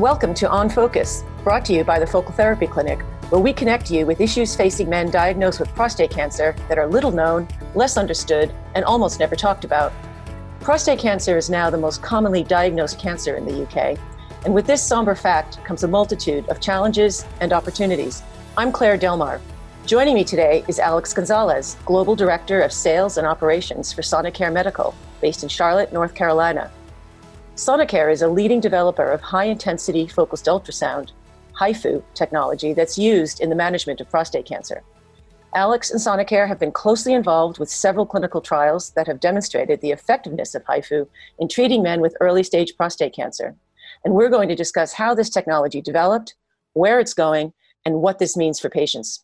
welcome to On Focus, brought to you by the Focal Therapy Clinic, where we connect you with issues facing men diagnosed with prostate cancer that are little known, less understood, and almost never talked about. Prostate cancer is now the most commonly diagnosed cancer in the UK, and with this somber fact comes a multitude of challenges and opportunities. I'm Claire Delmar. Joining me today is Alex Gonzalez, Global Director of Sales and Operations for SonaCare Medical, based in Charlotte, North Carolina. SonaCare is a leading developer of high intensity focused ultrasound, HIFU technology that's used in the management of prostate cancer. Alex and SonaCare have been closely involved with several clinical trials that have demonstrated the effectiveness of HIFU in treating men with early stage prostate cancer. And we're going to discuss how this technology developed, where it's going, and what this means for patients.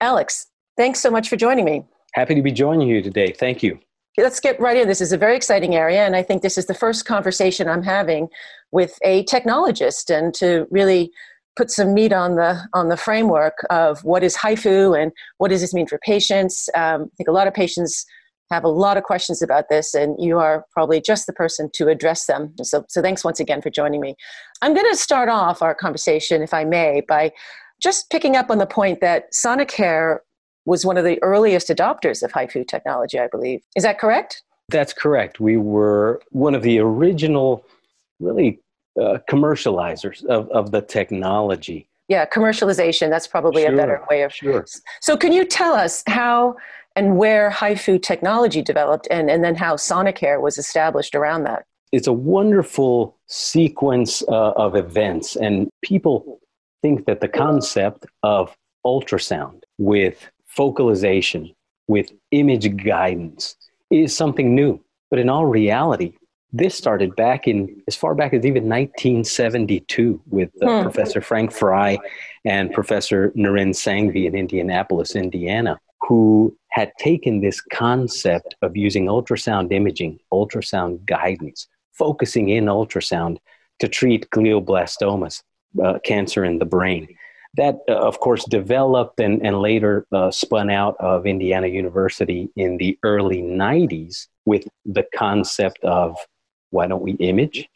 Alex, thanks so much for joining me. Happy to be joining you today. Thank you let's get right in. This is a very exciting area, and I think this is the first conversation I'm having with a technologist, and to really put some meat on the on the framework of what is HIFU and what does this mean for patients. Um, I think a lot of patients have a lot of questions about this, and you are probably just the person to address them. So, so thanks once again for joining me. I'm going to start off our conversation, if I may, by just picking up on the point that SonaCare was one of the earliest adopters of HIFU technology, I believe. Is that correct? That's correct. We were one of the original, really, uh, commercializers of, of the technology. Yeah, commercialization. That's probably sure, a better way of. Sure. So, can you tell us how and where HIFU technology developed, and, and then how SonaCare was established around that? It's a wonderful sequence uh, of events, and people think that the concept of ultrasound with focalization with image guidance is something new. But in all reality, this started back in as far back as even 1972 with uh, hmm. Professor Frank Fry and Professor Naren Sanghvi in Indianapolis, Indiana, who had taken this concept of using ultrasound imaging, ultrasound guidance, focusing in ultrasound to treat glioblastomas, uh, cancer in the brain that, uh, of course, developed and, and later uh, spun out of Indiana University in the early 90s with the concept of why don't we image?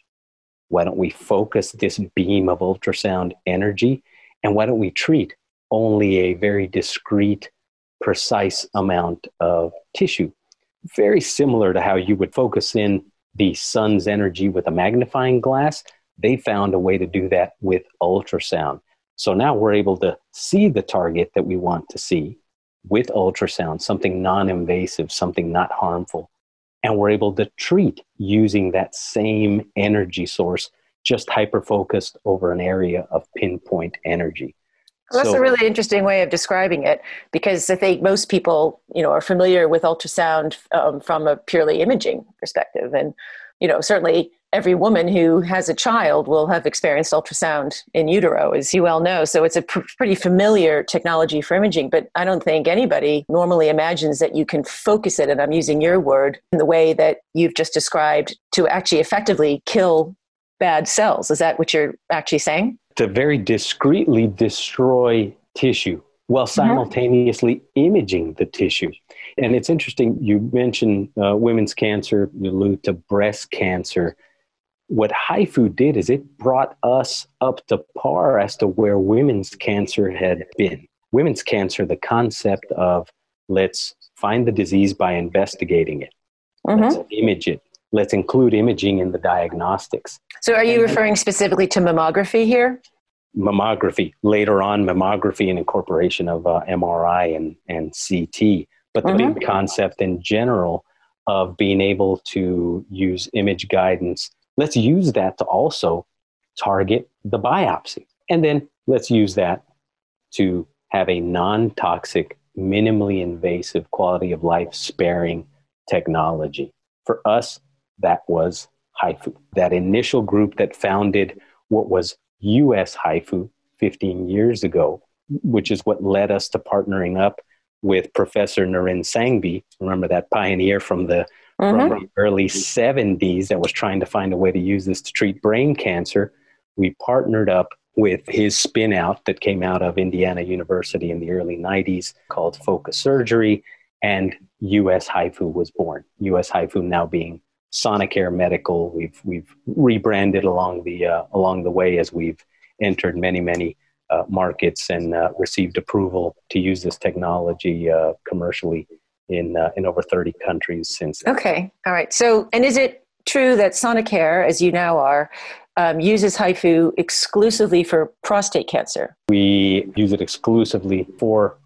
Why don't we focus this beam of ultrasound energy? And why don't we treat only a very discrete, precise amount of tissue? Very similar to how you would focus in the sun's energy with a magnifying glass. They found a way to do that with ultrasound. So now we're able to see the target that we want to see with ultrasound, something non invasive, something not harmful. And we're able to treat using that same energy source, just hyper focused over an area of pinpoint energy. Well, that's so, a really interesting way of describing it because I think most people, you know, are familiar with ultrasound um, from a purely imaging perspective, and you know, certainly every woman who has a child will have experienced ultrasound in utero, as you well know. So it's a pr- pretty familiar technology for imaging, but I don't think anybody normally imagines that you can focus it, and I'm using your word, in the way that you've just described to actually effectively kill bad cells. Is that what you're actually saying? To very discreetly destroy tissue while mm-hmm. simultaneously mm-hmm. imaging the tissue. And it's interesting, you mentioned uh, women's cancer, you allude to breast cancer what HIFU did is it brought us up to par as to where women's cancer had been. Women's cancer, the concept of let's find the disease by investigating it, mm-hmm. let's image it, let's include imaging in the diagnostics. So, are you referring specifically to mammography here? Mammography, later on, mammography and incorporation of uh, MRI and, and CT. But the mm-hmm. big concept in general of being able to use image guidance Let's use that to also target the biopsy. And then let's use that to have a non toxic, minimally invasive, quality of life sparing technology. For us, that was HIFU, that initial group that founded what was US HIFU 15 years ago, which is what led us to partnering up with Professor Naren Sanghvi. Remember that pioneer from the mm-hmm. from the early 70s that was trying to find a way to use this to treat brain cancer. We partnered up with his spin out that came out of Indiana University in the early 90s called Focus Surgery, and US HIFU was born. US HIFU now being SonaCare Medical. We've we've rebranded along the uh, along the way as we've entered many many uh, markets and uh, received approval to use this technology uh, commercially in uh, in over 30 countries since. Okay, all right. So, and is it true that SonaCare, as you now are, um, uses HIFU exclusively for prostate cancer? We use it exclusively for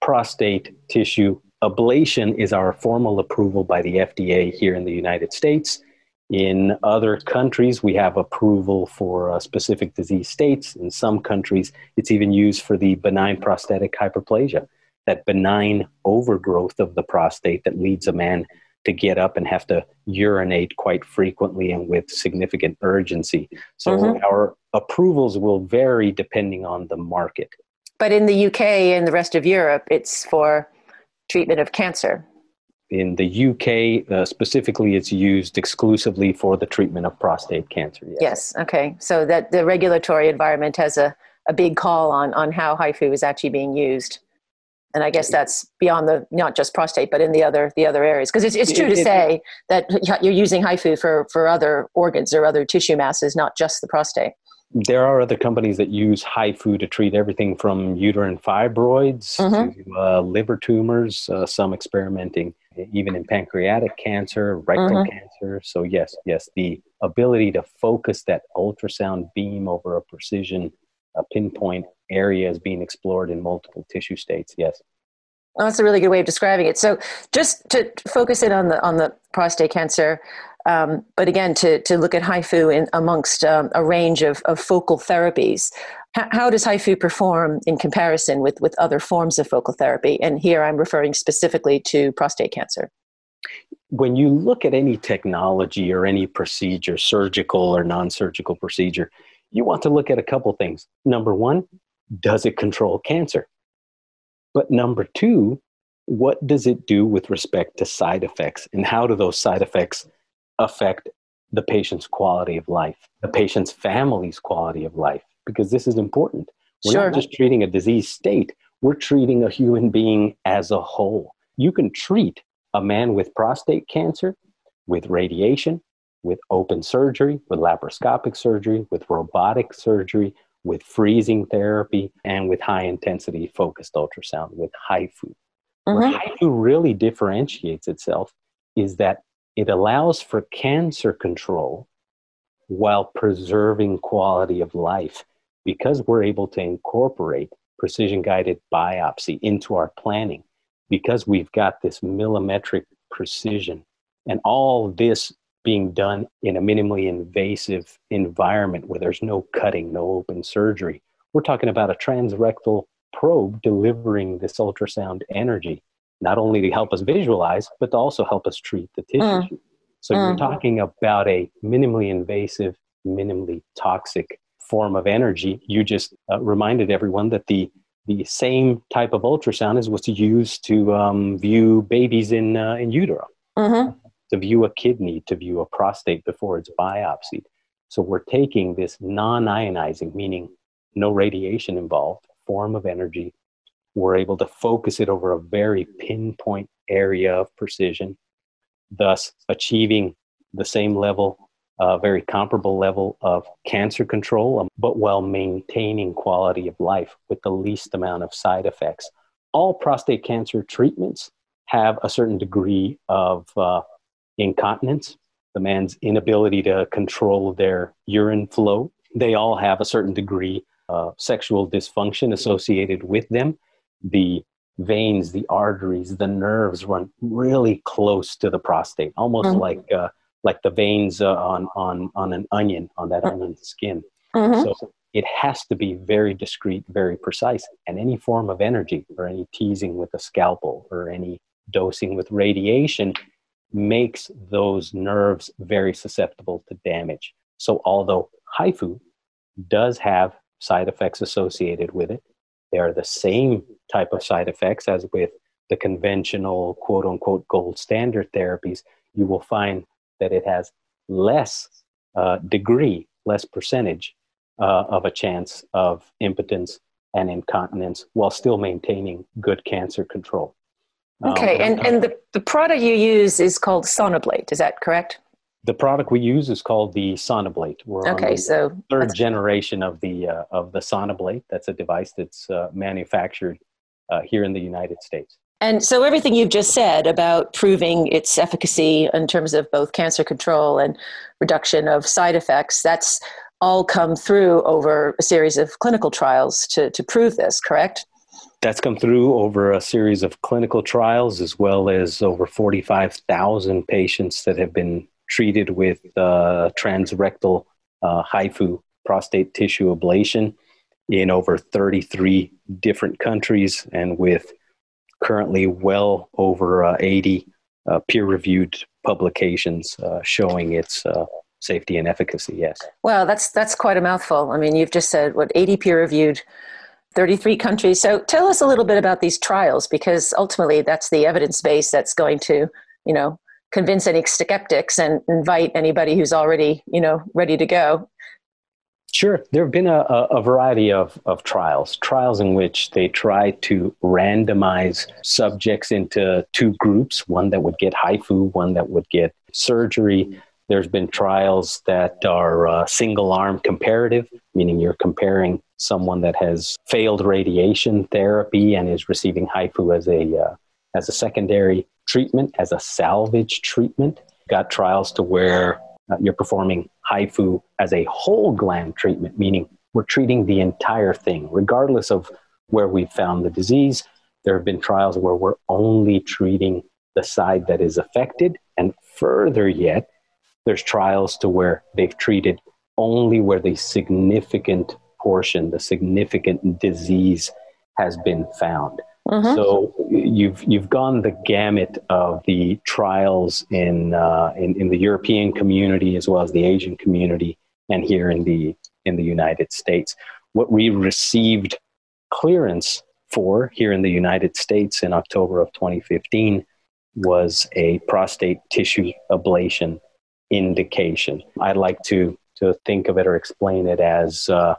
prostate tissue ablation. Is our formal approval by the FDA here in the United States. In other countries, we have approval for uh, specific disease states. In some countries, it's even used for the benign prostatic hyperplasia, that benign overgrowth of the prostate that leads a man to get up and have to urinate quite frequently and with significant urgency. So mm-hmm. our approvals will vary depending on the market. But in the UK and the rest of Europe, it's for treatment of cancer. In the UK, uh, specifically, it's used exclusively for the treatment of prostate cancer. Yes. yes. Okay. So that the regulatory environment has a, a big call on on how HIFU is actually being used. And I guess that's beyond the not just prostate, but in the other the other areas. Because it's, it's true to say that you're using HIFU for for other organs or other tissue masses, not just the prostate there are other companies that use HIFU to treat everything from uterine fibroids mm-hmm. to uh, liver tumors, uh, some experimenting even in pancreatic cancer, rectal mm-hmm. cancer. So, yes, yes, the ability to focus that ultrasound beam over a precision, a pinpoint area is being explored in multiple tissue states, yes. Well, that's a really good way of describing it. So, just to focus in on the on the prostate cancer, um, but again, to, to look at HIFU in, amongst um, a range of, of focal therapies, how does HIFU perform in comparison with, with other forms of focal therapy? And here I'm referring specifically to prostate cancer. When you look at any technology or any procedure, surgical or non surgical procedure, you want to look at a couple things. Number one, does it control cancer? But number two, what does it do with respect to side effects and how do those side effects affect the patient's quality of life, the patient's family's quality of life, because this is important. We're sure. not just treating a disease state, we're treating a human being as a whole. You can treat a man with prostate cancer with radiation, with open surgery, with laparoscopic surgery, with robotic surgery, with freezing therapy, and with high intensity focused ultrasound, with HIFU. Mm-hmm. Where HIFU really differentiates itself is that it allows for cancer control while preserving quality of life because we're able to incorporate precision guided biopsy into our planning because we've got this millimetric precision and all this being done in a minimally invasive environment where there's no cutting, no open surgery. We're talking about a transrectal probe delivering this ultrasound energy not only to help us visualize, but to also help us treat the tissue. Mm. So mm. you're talking about a minimally invasive, minimally toxic form of energy. You just uh, reminded everyone that the the same type of ultrasound is what's used to um, view babies in uh, in utero, mm-hmm. to view a kidney, to view a prostate before it's biopsied. So we're taking this non-ionizing, meaning no radiation involved, form of energy we're able to focus it over a very pinpoint area of precision, thus achieving the same level, a very comparable level of cancer control, um, but while maintaining quality of life with the least amount of side effects. All prostate cancer treatments have a certain degree of uh, incontinence, the man's inability to control their urine flow. They all have a certain degree of sexual dysfunction associated with them the veins, the arteries, the nerves run really close to the prostate, almost mm-hmm. like uh, like the veins uh, on on on an onion on that mm-hmm. onion skin. Mm-hmm. So it has to be very discreet, very precise, and any form of energy or any teasing with a scalpel or any dosing with radiation makes those nerves very susceptible to damage. So although HIFU does have side effects associated with it, they are the same type of side effects as with the conventional quote unquote gold standard therapies. You will find that it has less uh, degree, less percentage uh, of a chance of impotence and incontinence while still maintaining good cancer control. Okay, um, and, and the, the product you use is called Sonablate, is that correct? The product we use is called the Sonablate. We're okay, so third generation of the uh, of the Sonablate. That's a device that's uh, manufactured uh, here in the United States. And so everything you've just said about proving its efficacy in terms of both cancer control and reduction of side effects, that's all come through over a series of clinical trials to, to prove this, correct? That's come through over a series of clinical trials, as well as over 45,000 patients that have been treated with uh, transrectal uh, HIFU prostate tissue ablation in over 33 different countries and with currently well over uh, 80 uh, peer reviewed publications uh, showing its safety and efficacy, yes. Well, that's, that's quite a mouthful. I mean, you've just said, what, 80 peer reviewed 33 countries. So tell us a little bit about these trials because ultimately that's the evidence base that's going to, you know, convince any skeptics and invite anybody who's already, you know, ready to go. Sure. There have been a, a variety of, of trials, trials in which they try to randomize subjects into two groups, one that would get HIFU, one that would get surgery. There's been trials that are uh, single arm comparative, meaning you're comparing someone that has failed radiation therapy and is receiving HIFU as a, uh, as a secondary treatment, as a salvage treatment. Got trials to where uh, you're performing HIFU as a whole gland treatment, meaning we're treating the entire thing, regardless of where we've found the disease. There have been trials where we're only treating the side that is affected. And further yet, there's trials to where they've treated only where the significant portion, the significant disease has been found. Mm-hmm. So you've you've gone the gamut of the trials in, uh, in in the European community as well as the Asian community, and here in the in the United States. What we received clearance for here in the United States in October of 2015 was a prostate tissue ablation indication. I'd like to to think of it or explain it as uh,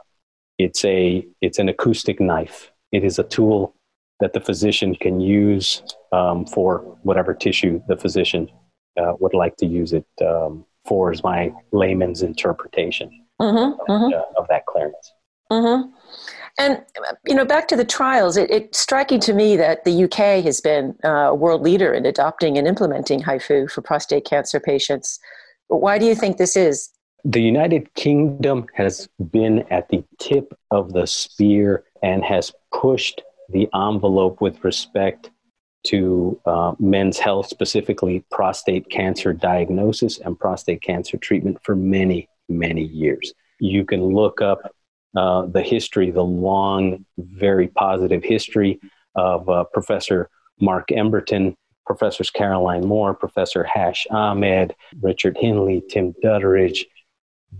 it's a it's an acoustic knife. It is a tool that the physician can use um, for whatever tissue the physician uh, would like to use it um, for, is my layman's interpretation mm-hmm, of, mm-hmm. Uh, of, that clearance. Mm-hmm. And you know, back to the trials, it, it's striking to me that the UK has been uh, a world leader in adopting and implementing HIFU for prostate cancer patients. Why do you think this is? The United Kingdom has been at the tip of the spear and has pushed the envelope with respect to uh, men's health, specifically prostate cancer diagnosis and prostate cancer treatment for many, many years. You can look up uh, the history, the long, very positive history of uh, Professor Mark Emberton, Professors Caroline Moore, Professor Hash Ahmed, Richard Hindley, Tim Dudderidge.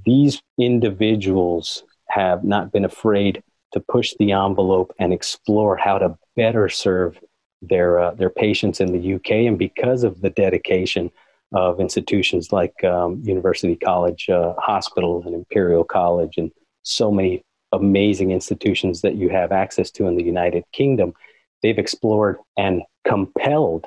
These individuals have not been afraid to push the envelope and explore how to better serve their uh, their patients in the UK. And because of the dedication of institutions like um, University College uh, Hospital and Imperial College and so many amazing institutions that you have access to in the United Kingdom, they've explored and compelled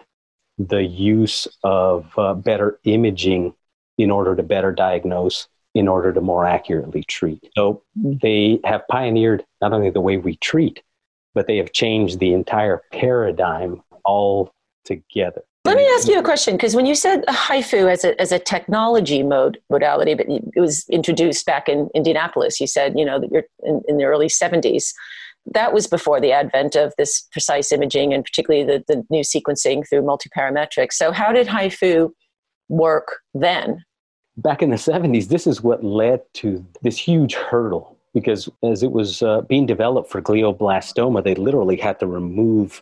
the use of uh, better imaging in order to better diagnose in order to more accurately treat. So they have pioneered not only the way we treat, but they have changed the entire paradigm all together. Let me ask you a question because when you said HIFU as a, as a technology mode modality, but it was introduced back in Indianapolis, you said, you know, that you're in, in the early 70s. That was before the advent of this precise imaging and particularly the, the new sequencing through multiparametrics. So, how did HIFU work then? Back in the 70s, this is what led to this huge hurdle because as it was uh, being developed for glioblastoma, they literally had to remove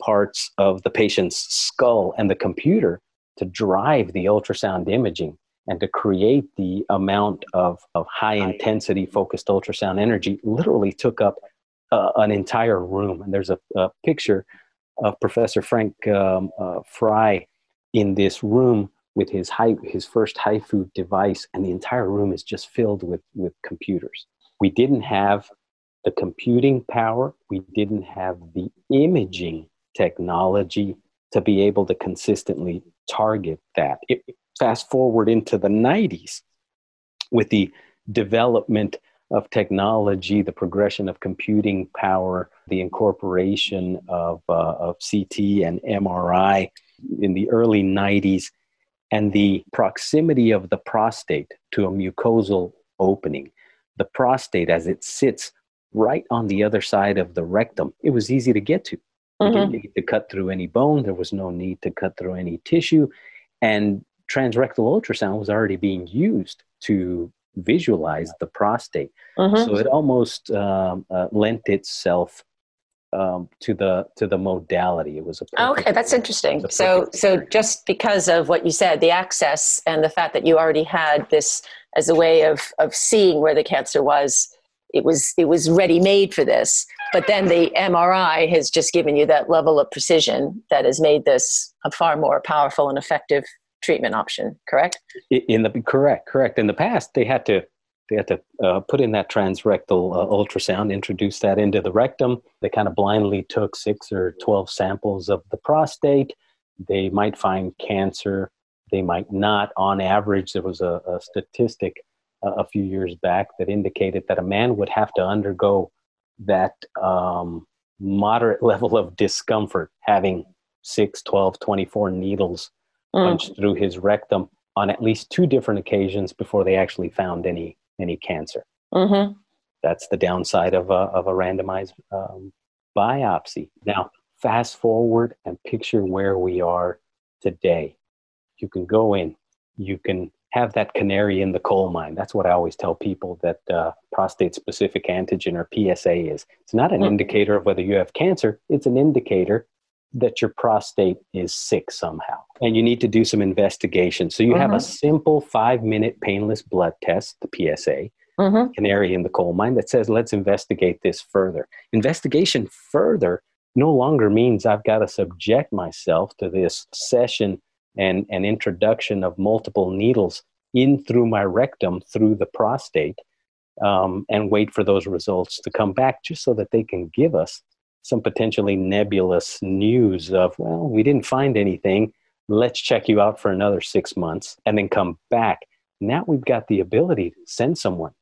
parts of the patient's skull and the computer to drive the ultrasound imaging and to create the amount of, of high intensity focused ultrasound energy literally took up uh, an entire room. And there's a, a picture of Professor Frank um, uh, Fry in this room with his high, his first HIFU device, and the entire room is just filled with, with computers. We didn't have the computing power, we didn't have the imaging technology to be able to consistently target that. It, fast forward into the 90s with the development of technology, the progression of computing power, the incorporation of, uh, of CT and MRI in the early 90s, and the proximity of the prostate to a mucosal opening. The prostate, as it sits right on the other side of the rectum, it was easy to get to. You mm-hmm. didn't need to cut through any bone, there was no need to cut through any tissue. And transrectal ultrasound was already being used to visualize the prostate. Mm-hmm. So it almost um, uh, lent itself um, to the to the modality. It was a okay. That's interesting. So so just because of what you said, the access and the fact that you already had this as a way of of seeing where the cancer was, it was it was ready made for this. But then the MRI has just given you that level of precision that has made this a far more powerful and effective treatment option. Correct? In the correct, correct. In the past, they had to they had to uh, put in that transrectal uh, ultrasound, introduce that into the rectum. They kind of blindly took six or 12 samples of the prostate. They might find cancer, they might not. On average, there was a, a statistic uh, a few years back that indicated that a man would have to undergo that um, moderate level of discomfort having 6, 12, 24 needles mm. punched through his rectum on at least two different occasions before they actually found any any cancer. Mm-hmm. That's the downside of a, of a randomized um, biopsy. Now, fast forward and picture where we are today. You can go in, you can have that canary in the coal mine. That's what I always tell people that uh, prostate specific antigen or PSA is. It's not an mm-hmm. indicator of whether you have cancer, it's an indicator that your prostate is sick somehow and you need to do some investigation. So you mm-hmm. have a mm-hmm. simple five minute painless blood test, the PSA, mm-hmm. canary in the coal mine, that says, let's investigate this further. Investigation further no longer means I've got to subject myself to this session and an introduction of multiple needles in through my rectum through the prostate um, and wait for those results to come back just so that they can give us some potentially nebulous news of, well, we didn't find anything. Let's check you out for another six months and then come back. Now we've got the ability to send someone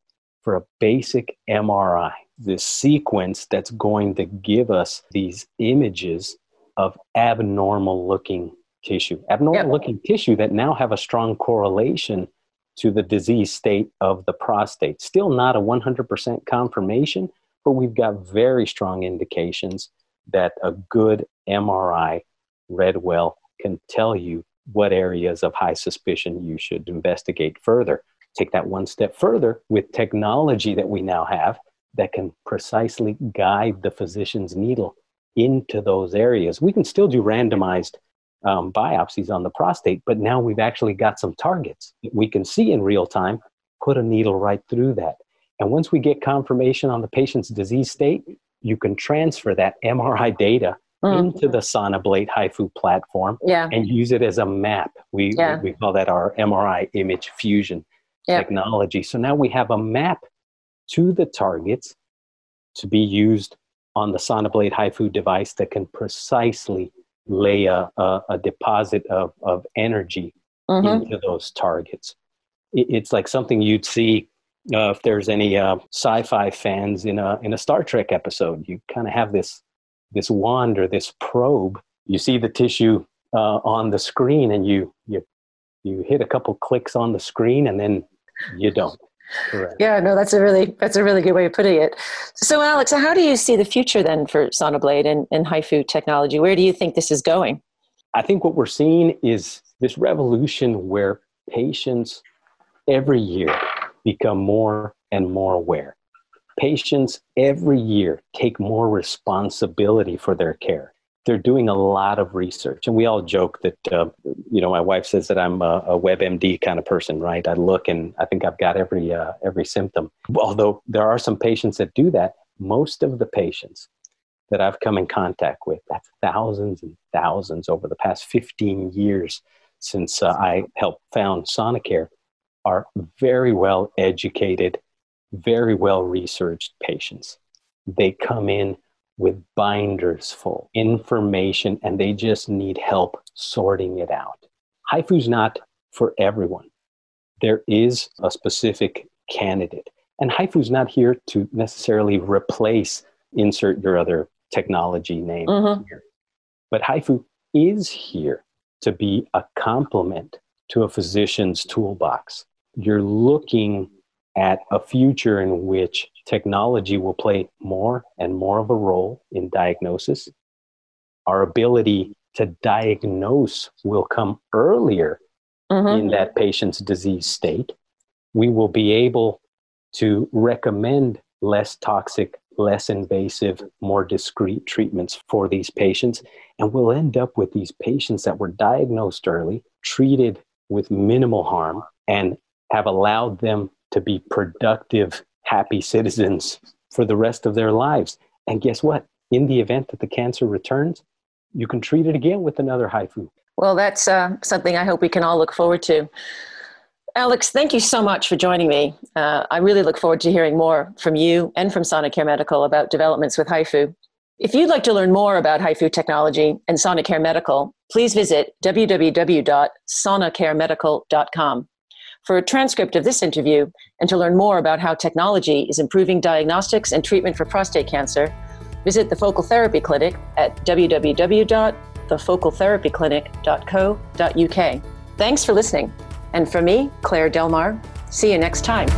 for a basic MRI, this sequence that's going to give us these images of abnormal looking tissue, abnormal yep. looking tissue that now have a strong correlation to the disease state of the prostate. Still not a 100% confirmation, but we've got very strong indications that a good MRI read well can tell you what areas of high suspicion you should investigate further. Take that one step further with technology that we now have that can precisely guide the physician's needle into those areas. We can still do randomized um, biopsies on the prostate, but now we've actually got some targets we can see in real time, put a needle right through that. And once we get confirmation on the patient's disease state, you can transfer that MRI data mm. into the Sonablate HIFU platform yeah. and use it as a map. We, yeah. we, call that our MRI image fusion technology. So now we have a map to the targets to be used on the Sonablate HIFU device that can precisely lay a, a, a deposit of, of energy mm-hmm. into those targets. It, it's like something you'd see uh, if there's any uh, sci-fi fans in a in a Star Trek episode, you kind of have this this wand or this probe. You see the tissue uh, on the screen, and you you you hit a couple clicks on the screen, and then you don't. Correct. Yeah, no, that's a really that's a really good way of putting it. So, Alex, how do you see the future then for Sonablate and, and HIFU technology? Where do you think this is going? I think what we're seeing is this revolution where patients every year become more and more aware. Patients every year take more responsibility for their care. They're doing a lot of research, and we all joke that uh, you know my wife says that I'm a, a WebMD kind of person, right? I look and I think I've got every uh, every symptom. Although there are some patients that do that, most of the patients that I've come in contact with, that's thousands and thousands over the past 15 years since uh, I helped found SonaCare, are very well educated, very well researched patients. They come in with binders full information and they just need help sorting it out. HIFU's not for everyone. There is a specific candidate. And HIFU is not here to necessarily replace, insert your other technology name mm-hmm. here. But HIFU is here to be a complement to a physician's toolbox. You're looking at a future in which technology will play more and more of a role in diagnosis. Our ability to diagnose will come earlier mm-hmm. in that patient's disease state. We will be able to recommend less toxic, less invasive, more discreet treatments for these patients. And we'll end up with these patients that were diagnosed early, treated with minimal harm, and have allowed them to be productive, happy citizens for the rest of their lives. And guess what? In the event that the cancer returns, you can treat it again with another HIFU. Well, that's uh, something I hope we can all look forward to. Alex, thank you so much for joining me. Uh, I really look forward to hearing more from you and from SonaCare Medical about developments with HIFU. If you'd like to learn more about HIFU technology and Sonicare Medical, please visit www.sonacaremedical.com. For a transcript of this interview and to learn more about how technology is improving diagnostics and treatment for prostate cancer, visit the Focal Therapy Clinic at www.thefocaltherapyclinic.co.uk. Thanks for listening. And from me, Claire Delmar, see you next time.